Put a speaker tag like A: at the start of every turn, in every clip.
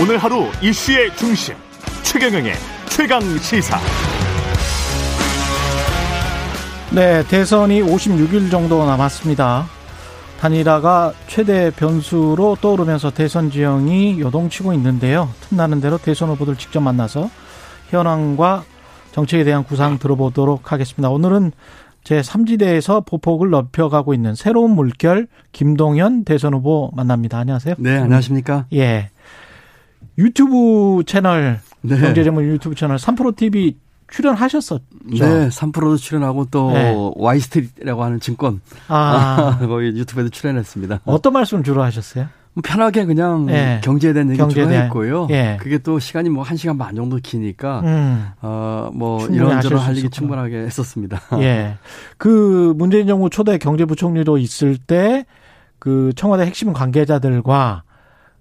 A: 오늘 하루 이슈의 중심 최경영의 최강 시사.
B: 네, 대선이 56일 정도 남았습니다. 단일화가 최대 변수로 떠오르면서 대선 지형이 요동치고 있는데요. 틈나는 대로 대선 후보들 직접 만나서 현황과 정책에 대한 구상 들어보도록 하겠습니다. 오늘은 제3지대에서 보폭을 넓혀가고 있는 새로운 물결 김동현 대선 후보 만납니다. 안녕하세요.
C: 네, 안녕하십니까?
B: 예. 유튜브 채널
C: 네.
B: 경제전문 유튜브 채널 3프로 TV 출연하셨었죠.
C: 네, 3프로도 출연하고 또
B: 네.
C: 와이스트리트라고 하는 증권
B: 아,
C: 거기 유튜브에도 출연했습니다.
B: 어떤 말씀 주로 하셨어요?
C: 뭐 편하게 그냥
B: 네.
C: 경제에 대한 얘기
B: 경제에
C: 했고요.
B: 예.
C: 그게 또 시간이 뭐 1시간 반 정도 기니까
B: 음.
C: 어뭐 이런저런 할 얘기
B: 있었구나.
C: 충분하게 했었습니다.
B: 예. 그 문재인 정부 초대 경제부총리로 있을 때 그 청와대 핵심 관계자들과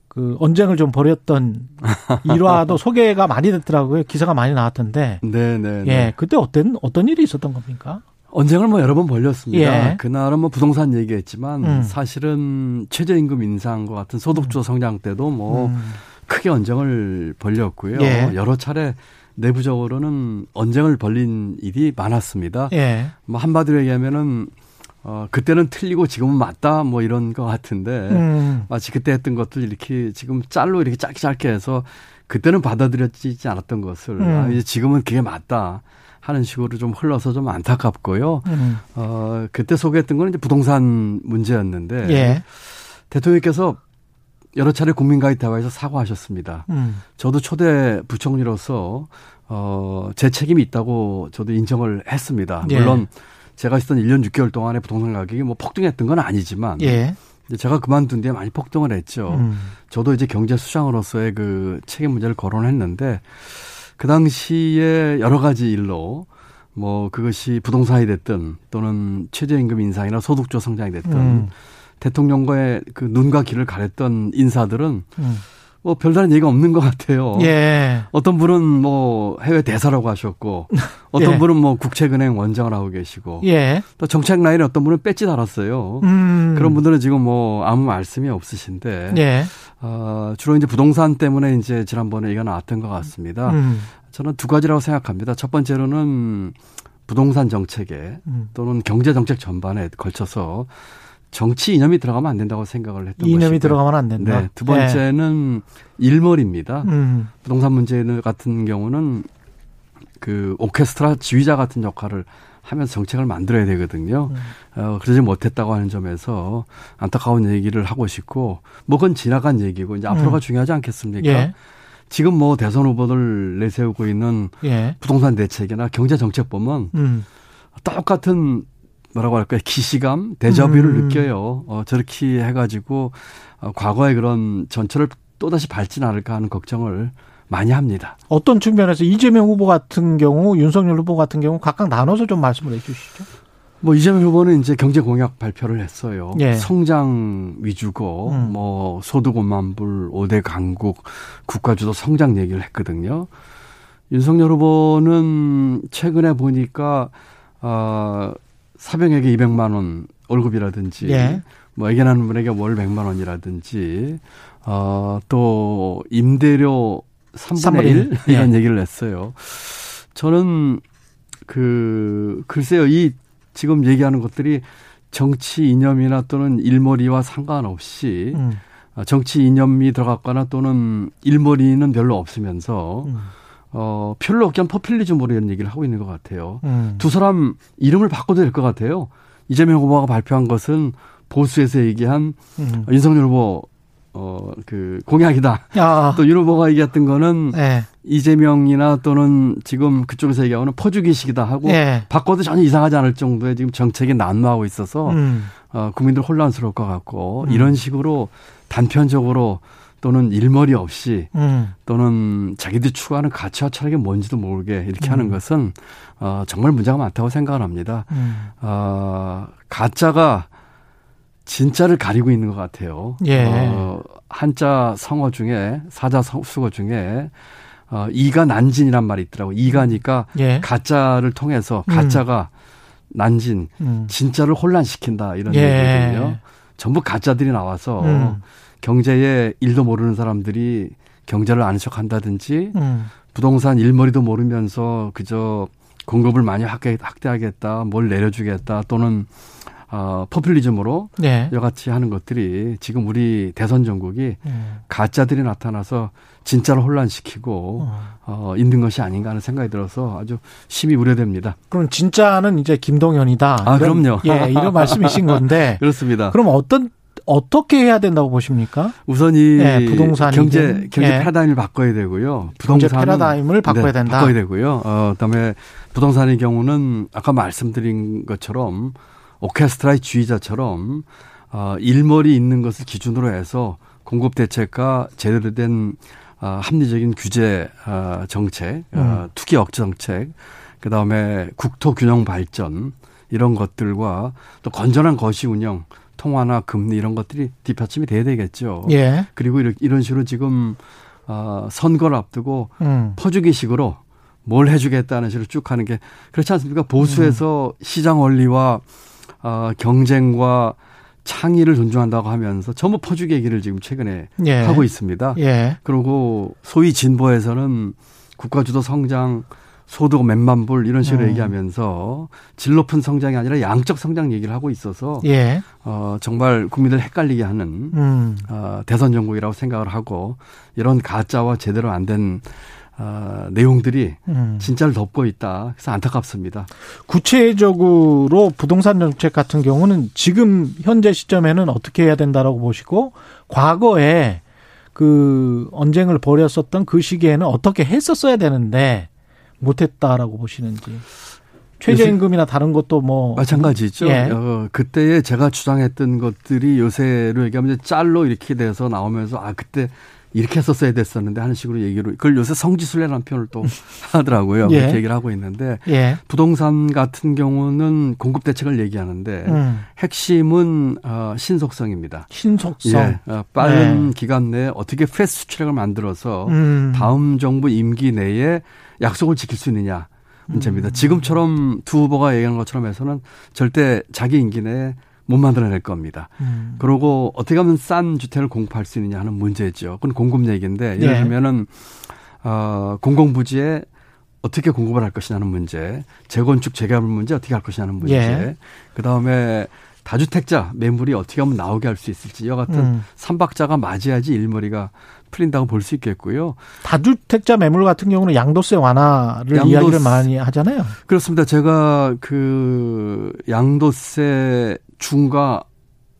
B: 그 언쟁을 좀 벌였던 일화도 소개가 많이 됐더라고요. 기사가 많이 나왔던데.
C: 네, 네. 네.
B: 예. 그때 어떤 어떤 일이 있었던 겁니까?
C: 언쟁을 뭐 여러 번 벌렸습니다.
B: 예.
C: 그날은 뭐 부동산 얘기했지만
B: 음.
C: 사실은 최저임금 인상과 같은 소득주 성장 때도 뭐
B: 음.
C: 크게 언쟁을 벌렸고요.
B: 예.
C: 여러 차례 내부적으로는 언쟁을 벌린 일이 많았습니다.
B: 예.
C: 뭐 한마디로 얘기하면은 어 그때는 틀리고 지금은 맞다 뭐 이런 것 같은데
B: 음.
C: 마치 그때 했던 것들 이렇게 지금 짤로 이렇게 짧게 짧게 해서 그때는 받아들여지지 않았던 것을
B: 음.
C: 아, 이제 지금은 그게 맞다 하는 식으로 좀 흘러서 좀 안타깝고요.
B: 음.
C: 어 그때 소개했던 거는 이제 부동산 문제였는데
B: 예.
C: 대통령께서 여러 차례 국민과의 대화에서 사과하셨습니다.
B: 음.
C: 저도 초대 부총리로서 어, 제 책임이 있다고 저도 인정을 했습니다.
B: 예.
C: 물론 제가 있었던 1년 6개월 동안에 부동산 가격이 뭐 폭등했던 건 아니지만
B: 예.
C: 제가 그만둔 뒤에 많이 폭등을 했죠.
B: 음.
C: 저도 이제 경제 수장으로서의 그 책임 문제를 거론했는데 그 당시에 여러 가지 일로 뭐 그것이 부동산이 됐든 또는 최저임금 인상이나 소득주 성장이 됐든
B: 음.
C: 대통령과의 그 눈과 귀를 가렸던 인사들은
B: 음.
C: 뭐 별다른 얘기가 없는 것 같아요.
B: 예.
C: 어떤 분은 뭐 해외 대사라고 하셨고 어떤
B: 예.
C: 분은 뭐 국책은행 원장을 하고 계시고
B: 예.
C: 또 정책 라인에 어떤 분은 배지 달았어요.
B: 음.
C: 그런 분들은 지금 뭐 아무 말씀이 없으신데
B: 예.
C: 어, 주로 이제 부동산 때문에 이제 지난번에 얘기가 나왔던 것 같습니다.
B: 음.
C: 저는 두 가지라고 생각합니다. 첫 번째로는 부동산 정책에
B: 음.
C: 또는 경제 정책 전반에 걸쳐서 정치 이념이 들어가면 안 된다고 생각을 했던
B: 이념이
C: 것이고요.
B: 들어가면 안 된다.
C: 네, 두 번째는 일머리입니다.
B: 예. 음.
C: 부동산 문제 같은 경우는 그 오케스트라 지휘자 같은 역할을 하면서 정책을 만들어야 되거든요.
B: 음.
C: 어, 그러지 못했다고 하는 점에서 안타까운 얘기를 하고 싶고, 뭐 그건 지나간 얘기고, 이제 앞으로가
B: 음.
C: 중요하지 않겠습니까?
B: 예.
C: 지금 뭐 대선 후보들 내세우고 있는
B: 예.
C: 부동산 대책이나 경제 정책 보면
B: 음.
C: 똑같은 뭐라고 할까요? 기시감, 데자뷰를
B: 음.
C: 느껴요. 어, 저렇게 해가지고, 어, 과거의 그런 전철을 또다시 밟진 않을까 하는 걱정을 많이 합니다.
B: 어떤 측면에서 이재명 후보 같은 경우, 윤석열 후보 같은 경우 각각 나눠서 좀 말씀을 해 주시죠.
C: 뭐 이재명 후보는 이제 경제 공약 발표를 했어요.
B: 예.
C: 성장 위주고
B: 음.
C: 뭐 소득 5만 불, 5대 강국, 국가 주도 성장 얘기를 했거든요. 윤석열 후보는 최근에 보니까 어 사병에게 200만 원 월급이라든지
B: 예.
C: 뭐 애견 하는 분에게 월 100만 원이라든지 어또 임대료 3분의,
B: 3분의
C: 1
B: 일.
C: 이런
B: 예.
C: 얘기를 했어요. 저는 그 글쎄요 이 지금 얘기하는 것들이 정치 이념이나 또는 일머리와 상관없이
B: 음.
C: 어, 정치 이념이 들어갔거나 또는 일머리는 별로 없으면서
B: 음.
C: 어 별로 없긴 포퓰리즘으로 이런 얘기를 하고 있는 것 같아요.
B: 음.
C: 두 사람 이름을 바꿔도 될 것 같아요. 이재명 후보가 발표한 것은 보수에서 얘기한
B: 음.
C: 윤석열 후보 어 그 공약이다.
B: 아.
C: 또윤 후보가 얘기했던 거는
B: 예.
C: 이재명이나 또는 지금 그쪽에서 얘기하는 퍼주기식이다 하고
B: 예.
C: 바꿔도 전혀 이상하지 않을 정도의 지금 정책이 난무하고 있어서
B: 음.
C: 어, 국민들 혼란스러울 것 같고
B: 음.
C: 이런 식으로 단편적으로 또는 일머리 없이
B: 음.
C: 또는 자기들이 추구하는 가치와 철학이 뭔지도 모르게 이렇게
B: 음.
C: 하는 것은 어, 정말 문제가 많다고 생각을 합니다.
B: 음.
C: 어, 가짜가 진짜를 가리고 있는 것 같아요.
B: 예.
C: 어, 한자 성어 중에 사자 성- 수거 중에 어, 이가 난진이란 말이 있더라고. 요 이가니까
B: 예.
C: 가짜를 통해서
B: 음.
C: 가짜가 난진,
B: 음.
C: 진짜를 혼란시킨다 이런
B: 예.
C: 얘기거든요. 전부 가짜들이 나와서
B: 음.
C: 경제에 일도 모르는 사람들이 경제를 아는 척 한다든지 음. 부동산 일머리도 모르면서 그저 공급을 많이 확대하겠다, 뭘 내려주겠다 또는 어, 포퓰리즘으로 네. 여같이 하는 것들이 지금 우리 대선 전국이 음. 가짜들이 나타나서 진짜로 혼란시키고 어. 어, 있는 것이 아닌가 하는 생각이 들어서 아주 심히 우려됩니다.
B: 그럼 진짜는 이제 김동연이다.
C: 아, 이런, 그럼요.
B: 예, 이런 말씀이신 건데.
C: 그렇습니다.
B: 그럼 어떤 어떻게 해야 된다고 보십니까?
C: 우선 이 네, 부동산 경제 경제 네. 패러다임을 바꿔야 되고요.
B: 부동산 패러다임을 바꿔야 네, 된다.
C: 바꿔야 되고요. 어, 그다음에 부동산의 경우는 아까 말씀드린 것처럼 오케스트라의 주의자처럼 어, 일머리 있는 것을 기준으로 해서 공급 대책과 제대로 된 어, 합리적인 규제 어, 정책, 어, 음. 투기 억제 정책, 그 다음에 국토 균형 발전 이런 것들과 또 건전한 거시 운영, 통화나 금리 이런 것들이 뒷받침이 돼야 되겠죠. 예. 그리고 이런 식으로 지금 어, 선거를 앞두고 음. 퍼주기식으로 뭘 해주겠다는 식으로 쭉 하는 게 그렇지 않습니까? 보수에서 음. 시장 원리와 어, 경쟁과 창의를 존중한다고 하면서 전부 퍼주기 얘기를 지금 최근에 예. 하고 있습니다. 예. 그리고 소위 진보에서는 국가주도 성장, 소득 몇만 불 이런 식으로 음. 얘기하면서 질 높은 성장이 아니라 양적 성장 얘기를 하고 있어서 예. 어, 정말 국민들 헷갈리게 하는 음. 어, 대선 정국이라고 생각을 하고 이런 가짜와 제대로 안된 어, 내용들이 음. 진짜를 덮고 있다. 그래서 안타깝습니다.
B: 구체적으로 부동산 정책 같은 경우는 지금 현재 시점에는 어떻게 해야 된다라고 보시고 과거에 그 언쟁을 벌였었던 그 시기에는 어떻게 했었어야 되는데 못했다라고 보시는지. 최저임금이나 다른 것도 뭐
C: 마찬가지죠. 예. 어, 그때에 제가 주장했던 것들이 요새로 얘기하면 짤로 이렇게 돼서 나오면서 아 그때 이렇게 했었어야 됐었는데 하는 식으로 얘기를 그걸 요새 성지순례라는 표현을 또 하더라고요. 예. 그렇게 얘기를 하고 있는데 예. 부동산 같은 경우는 공급 대책을 얘기하는데 음. 핵심은 어, 신속성입니다.
B: 신속성. 예.
C: 어, 빠른 네. 기간 내에 어떻게 패스트 트랙을 만들어서 음. 다음 정부 임기 내에 약속을 지킬 수 있느냐 문제입니다. 음. 지금처럼 두 후보가 얘기하는 것처럼 해서는 절대 자기 임기 내에 못 만들어낼 겁니다. 음. 그리고 어떻게 하면 싼 주택을 공급할 수 있느냐 하는 문제죠. 그건 공급 얘기인데 예를 예. 들면은 어, 공공부지에 어떻게 공급을 할 것이냐는 문제, 재건축 재개발 문제 어떻게 할 것이냐는 문제, 예. 그 다음에 다주택자 매물이 어떻게 하면 나오게 할 수 있을지 이 같은 음. 삼박자가 맞아야지 일머리가 풀린다고 볼 수 있겠고요.
B: 다주택자 매물 같은 경우는 양도세 완화를 양도세, 이야기를 많이 하잖아요.
C: 그렇습니다. 제가 그 양도세 중과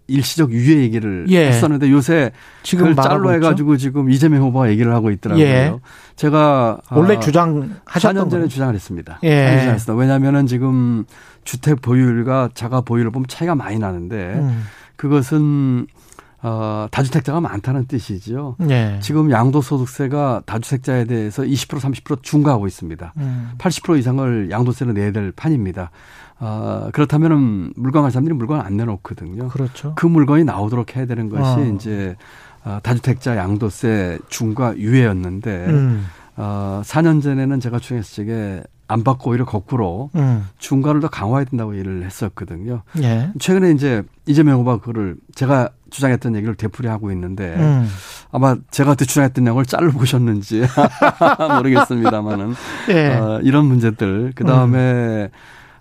C: 일시적 유예 얘기를 예. 했었는데 요새 지금 그걸 짤로 해가지고 지금 이재명 후보가 얘기를 하고 있더라고요. 예. 제가
B: 원래 아, 주장하셨던
C: 4년 전에 주장을 했습니다. 예. 주장했습니다. 왜냐하면은 지금 주택 보유율과 자가 보유율을 보면 차이가 많이 나는데 음. 그것은 어, 다주택자가 많다는 뜻이죠. 네. 지금 양도소득세가 다주택자에 대해서 20% 30% 중과하고 있습니다. 음. 80% 이상을 양도세로 내야 될 판입니다. 어, 그렇다면은 물건 할 사람들이 물건 안 내놓거든요.
B: 그렇죠.
C: 그 물건이 나오도록 해야 되는 것이 어. 이제 어, 다주택자 양도세 중과 유예였는데 음. 어, 4년 전에는 제가 중에서 저게 안 받고 오히려 거꾸로 음. 중과를 더 강화해야 된다고 얘기를 했었거든요. 예. 최근에 이제 이재명 후보가 그거를 제가 주장했던 얘기를 되풀이하고 있는데 음. 아마 제가 그때 주장했던 내용을 짤로 보셨는지 모르겠습니다만은 예. 어, 이런 문제들 그 다음에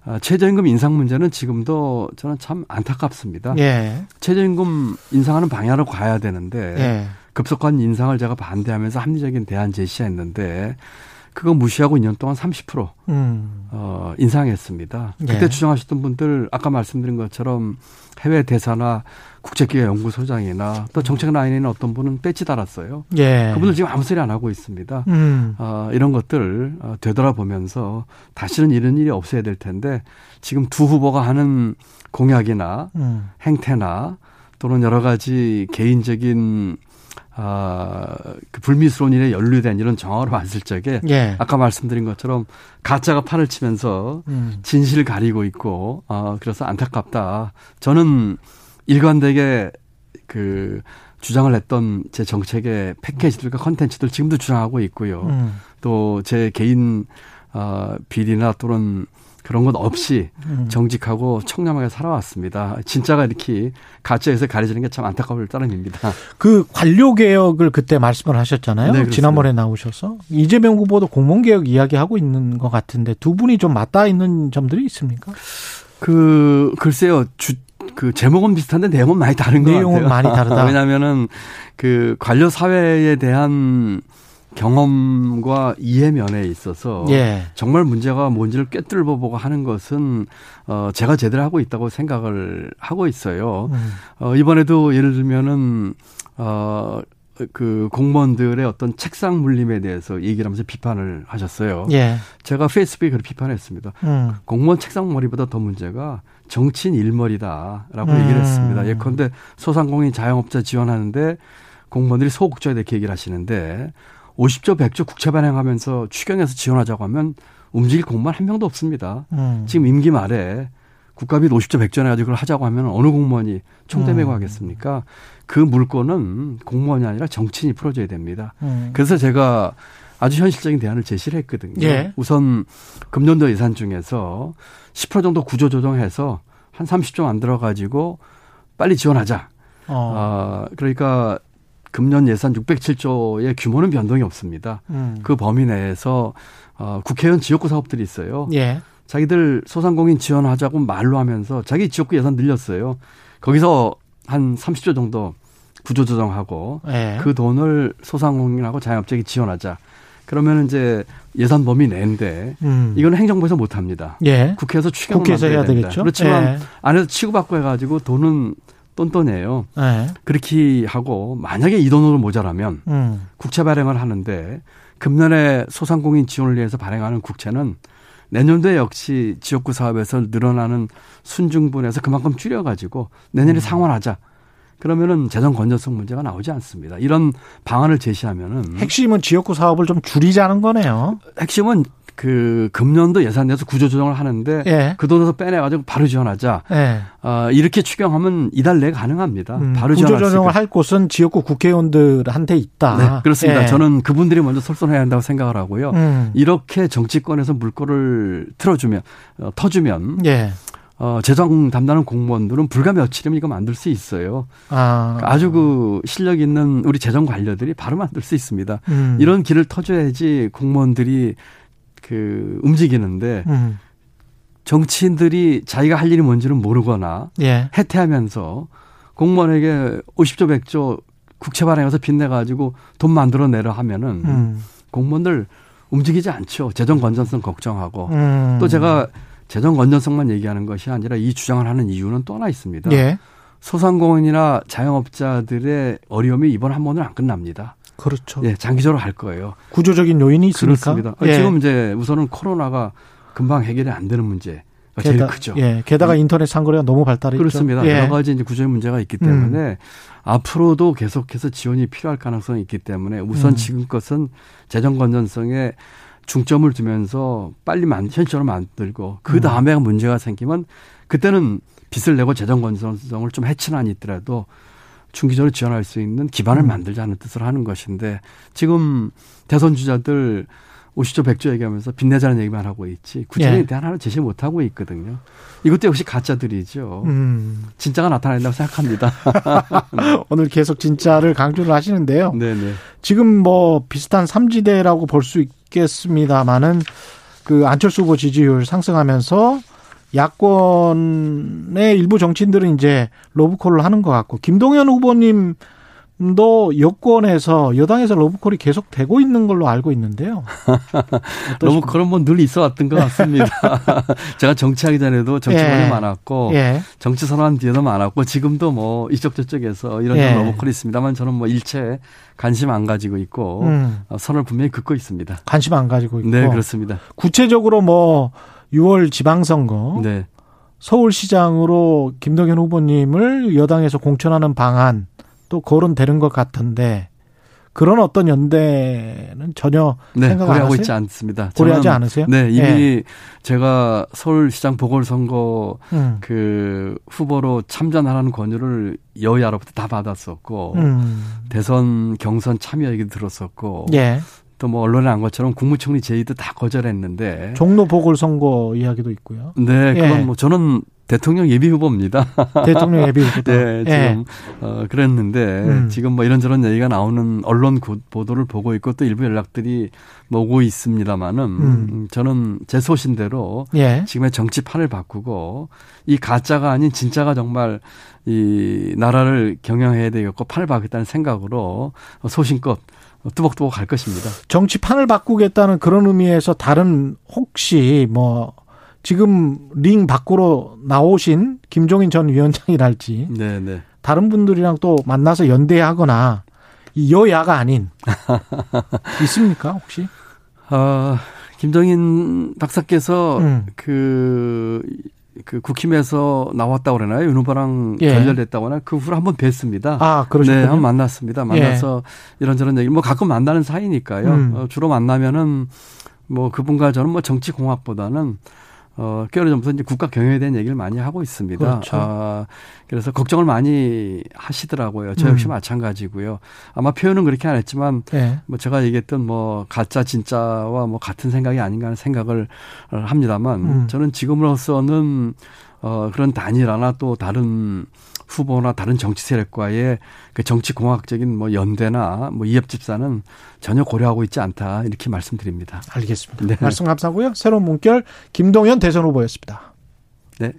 C: 음. 최저임금 인상 문제는 지금도 저는 참 안타깝습니다. 예. 최저임금 인상하는 방향으로 가야 되는데 예. 급속한 인상을 제가 반대하면서 합리적인 대안 제시했는데 그거 무시하고 2년 동안 30% 음. 어, 인상했습니다. 그때 예. 주장하셨던 분들 아까 말씀드린 것처럼 해외 대사나 국제기획 연구소장이나 또 정책 라인에 는 어떤 분은 배지 달았어요. 예. 그분들 지금 아무 소리 안 하고 있습니다. 음. 어, 이런 것들 어, 되돌아보면서 다시는 이런 일이 없어야 될 텐데 지금 두 후보가 하는 공약이나 음. 행태나 또는 여러 가지 개인적인 아, 그 불미스러운 일에 연루된 이런 정황을 봤을 적에 예. 아까 말씀드린 것처럼 가짜가 판을 치면서 음. 진실을 가리고 있고 어, 그래서 안타깝다. 저는 일관되게 그 주장을 했던 제 정책의 패키지들과 컨텐츠들 지금도 주장하고 있고요. 음. 또제 개인 어, 비리나 또는 그런 것 없이
B: 음.
C: 정직하고 청렴하게 살아왔습니다. 진짜가 이렇게 가짜에서 가려지는 게 참 안타까울 따름입니다.
B: 그 관료 개혁을 그때 말씀을 하셨잖아요.
C: 네.
B: 지난번에 나오셔서 이재명 후보도 공무원 개혁 이야기하고 있는 것 같은데 두 분이 좀 맞닿아 있는 점들이 있습니까?
C: 그 글쎄요. 주, 그 제목은 비슷한데 내용은 많이 다른 것
B: 내용은
C: 같아요.
B: 많이 다르다.
C: 왜냐하면은 그 관료 사회에 대한 경험과 이해 면에 있어서
B: 예.
C: 정말 문제가 뭔지를 꿰뚫어 보고 하는 것은 어 제가 제대로 하고 있다고 생각을 하고 있어요.
B: 음.
C: 어 이번에도 예를 들면은 어그 공무원들의 어떤 책상 물림에 대해서 얘기를 하면서 비판을 하셨어요.
B: 예.
C: 제가 페이스북에 그렇게 비판했습니다.
B: 음.
C: 공무원 책상 머리보다 더 문제가 정치인 일머리다라고
B: 음.
C: 얘기를 했습니다. 예컨대 소상공인 자영업자 지원하는데 공무원들이 소극적에 대해 얘기를 하시는데 50조 100조 국채 발행하면서 추경해서 지원하자고 하면 움직일 공무원 한 명도 없습니다.
B: 음.
C: 지금 임기 말에 국가비 50조 100조 내가지고 그걸 하자고 하면 어느 공무원이 총대 메고
B: 음.
C: 하겠습니까? 그 물건은 공무원이 아니라 정치인이 풀어줘야 됩니다.
B: 음.
C: 그래서 제가 아주 현실적인 대안을 제시를 했거든요.
B: 예.
C: 우선 금년도 예산 중에서 10% 정도 구조 조정해서 한 30조 만들어 가지고 빨리 지원하자.
B: 어.
C: 아, 그러니까 금년 예산 607조의 규모는 변동이 없습니다.
B: 음.
C: 그 범위 내에서 어, 국회의원 지역구 사업들이 있어요.
B: 예.
C: 자기들 소상공인 지원하자고 말로 하면서 자기 지역구 예산 늘렸어요. 거기서 한 30조 정도 구조 조정하고
B: 예.
C: 그 돈을 소상공인하고 자영업자에게 지원하자. 그러면 이제 예산 범위 내인데
B: 음.
C: 이거는 행정부에서 못 합니다.
B: 예.
C: 국회에서 추경을
B: 국회에서 해야
C: 됩니다.
B: 되겠죠.
C: 그렇지만
B: 예.
C: 안에서 치고받고 해가지고 돈은 똔똔해요.
B: 예.
C: 그렇게 하고 만약에 이 돈으로 모자라면
B: 음.
C: 국채 발행을 하는데 금년에 소상공인 지원을 위해서 발행하는 국채는 내년도에 역시 지역구 사업에서 늘어나는 순증분에서 그만큼 줄여가지고 내년에
B: 음.
C: 상환하자. 그러면은 재정 건전성 문제가 나오지 않습니다. 이런 방안을 제시하면은
B: 핵심은 지역구 사업을 좀 줄이자는 거네요.
C: 핵심은 그 금년도 예산에서 구조조정을 하는데
B: 예.
C: 그 돈에서 빼내가지고 바로 지원하자.
B: 예.
C: 어, 이렇게 추경하면 이달 내에 가능합니다.
B: 음,
C: 바로
B: 구조조정을. 할 곳은 지역구 국회의원들한테 있다.
C: 네, 그렇습니다.
B: 예.
C: 저는 그분들이 먼저 솔선해야 한다고 생각을 하고요.
B: 음.
C: 이렇게 정치권에서 물꼬를 틀어주면 어, 터주면
B: 예.
C: 어, 재정 담당하는 공무원들은 불과 며칠이면 이거 만들 수 있어요.
B: 아.
C: 아주 그 실력 있는 우리 재정 관료들이 바로 만들 수 있습니다.
B: 음.
C: 이런 길을 터줘야지 공무원들이 그 움직이는데
B: 음.
C: 정치인들이 자기가 할 일이 뭔지는 모르거나
B: 예.
C: 해태하면서 공무원에게 50조 100조 국채 발행해서 빚내 가지고 돈 만들어 내려 하면은
B: 음.
C: 공무원들 움직이지 않죠. 재정 건전성 걱정하고.
B: 음.
C: 또 제가 재정 건전성만 얘기하는 것이 아니라 이 주장을 하는 이유는 또 하나 있습니다.
B: 예.
C: 소상공인이나 자영업자들의 어려움이 이번 한 번은 안 끝납니다.
B: 그렇죠.
C: 예, 장기적으로 할 거예요.
B: 구조적인 요인이 있으니까.
C: 그렇습니다.
B: 예.
C: 지금 이제 우선은 코로나가 금방 해결이 안 되는 문제 가 제일
B: 게다-
C: 크죠.
B: 예. 게다가 인터넷 상거래가 너무 발달했죠.
C: 그렇습니다.
B: 예.
C: 여러 가지 이제 구조의 문제가 있기 때문에 앞으로도 계속해서 지원이 필요할 가능성이 있기 때문에 우선
B: 음.
C: 지금 것은 재정 건전성에 중점을 두면서 빨리 만, 현실적으로 만들고
B: 음.
C: 그 다음에 문제가 생기면 그때는 빚을 내고 재정 건전성을 좀 해치는 한이 있더라도 중기적으로 지원할 수 있는 기반을
B: 음.
C: 만들자는 뜻으로 하는 것인데 지금 대선 주자들 50조 100조 얘기하면서 빚내자는 얘기만 하고 있지 구체적인
B: 예.
C: 대안 하나 제시 못 하고 있거든요. 이것도 역시 가짜들이죠.
B: 음.
C: 진짜가 나타난다고 생각합니다.
B: 오늘 계속 진짜를 강조를 하시는데요.
C: 네네.
B: 지금 뭐 비슷한 삼지대라고 볼 수 있겠습니다만은 그 안철수 후보 지지율 상승하면서 야권의 일부 정치인들은 이제 로브콜을 하는 것 같고 김동연 후보님도 여권에서 여당에서 로브콜이 계속 되고 있는 걸로 알고 있는데요.
C: 너무 그런 건 늘 있어 왔던 것 같습니다. 제가 정치하기 전에도 정치권이
B: 예.
C: 많았고
B: 예.
C: 정치 선언한 뒤에도 많았고 지금도 뭐 이쪽 저쪽에서 이런
B: 예.
C: 저 로보컬이 있습니다만 저는 뭐 일체 관심 안 가지고 있고
B: 음,
C: 어, 선을 분명히 긋고 있습니다.
B: 관심 안 가지고 있고
C: 네 그렇습니다.
B: 구체적으로 뭐 6월 지방선거
C: 네.
B: 서울시장으로 김동연 후보님을 여당에서 공천하는 방안 또 거론되는 것 같은데 그런 어떤 연대는 전혀
C: 네,
B: 생각 안
C: 고려하고? 있지 않습니다.
B: 고려하지
C: 저는
B: 않으세요?
C: 네, 이미
B: 예.
C: 제가 서울시장 보궐선거
B: 음.
C: 그 후보로 참전하라는 권유를 여야로부터 다 받았었고
B: 음.
C: 대선 경선 참여 얘기 들었었고
B: 예.
C: 또 뭐 언론에 난 것처럼 국무총리 제의도 다 거절했는데
B: 종로 보궐선거 이야기도 있고요.
C: 네, 그건
B: 예.
C: 뭐 저는 대통령 예비 후보입니다.
B: 대통령 예비 후보도.
C: 네, 지금
B: 예.
C: 어 그랬는데
B: 음.
C: 지금 뭐 이런저런 얘기가 나오는 언론 고- 보도를 보고 있고 또 일부 연락들이 뭐 오고 있습니다만은
B: 음.
C: 저는 제 소신대로
B: 예.
C: 지금의 정치판을 바꾸고 이 가짜가 아닌 진짜가 정말 이 나라를 경영해야 되겠고 판을 바꾸겠다는 생각으로 소신껏 뚜벅뚜벅 갈 것입니다.
B: 정치판을 바꾸겠다는 그런 의미에서 다른 혹시 뭐 지금 링 밖으로 나오신 김종인 전 위원장이랄지
C: 네, 네.
B: 다른 분들이랑 또 만나서 연대하거나 이 여야가 아닌 있습니까 혹시?
C: 아, 김정인 박사께서
B: 음.
C: 그, 그 국힘에서 나왔다고 그러나요? 윤 후보랑
B: 예.
C: 결렬됐다고 하나? 그 후로 한번 뵀습니다.
B: 아 그러셨군요.
C: 네, 한 번 만났습니다. 만나서 이런저런 얘기, 뭐 가끔 만나는 사이니까요.
B: 음.
C: 어, 주로 만나면은 뭐 그분과 저는 뭐 정치 공학보다는 어, 꽤 오래 전부터 이제 국가 경영에 대한 얘기를 많이 하고 있습니다.
B: 그렇죠.
C: 아, 그래서 걱정을 많이 하시더라고요. 저 역시
B: 음.
C: 마찬가지고요. 아마 표현은 그렇게 안 했지만
B: 예.
C: 뭐 제가 얘기했던 뭐 가짜 진짜와 뭐 같은 생각이 아닌가 하는 생각을 합니다만
B: 음.
C: 저는 지금으로서는 어 그런 단일화나 또 다른 후보나 다른 정치 세력과의 그 정치 공학적인 뭐 연대나 뭐 이합 집사는 전혀 고려하고 있지 않다 이렇게 말씀드립니다.
B: 알겠습니다.
C: 네.
B: 말씀 감사하고요. 새로운 문결 김동연 대선 후보였습니다.
C: 네.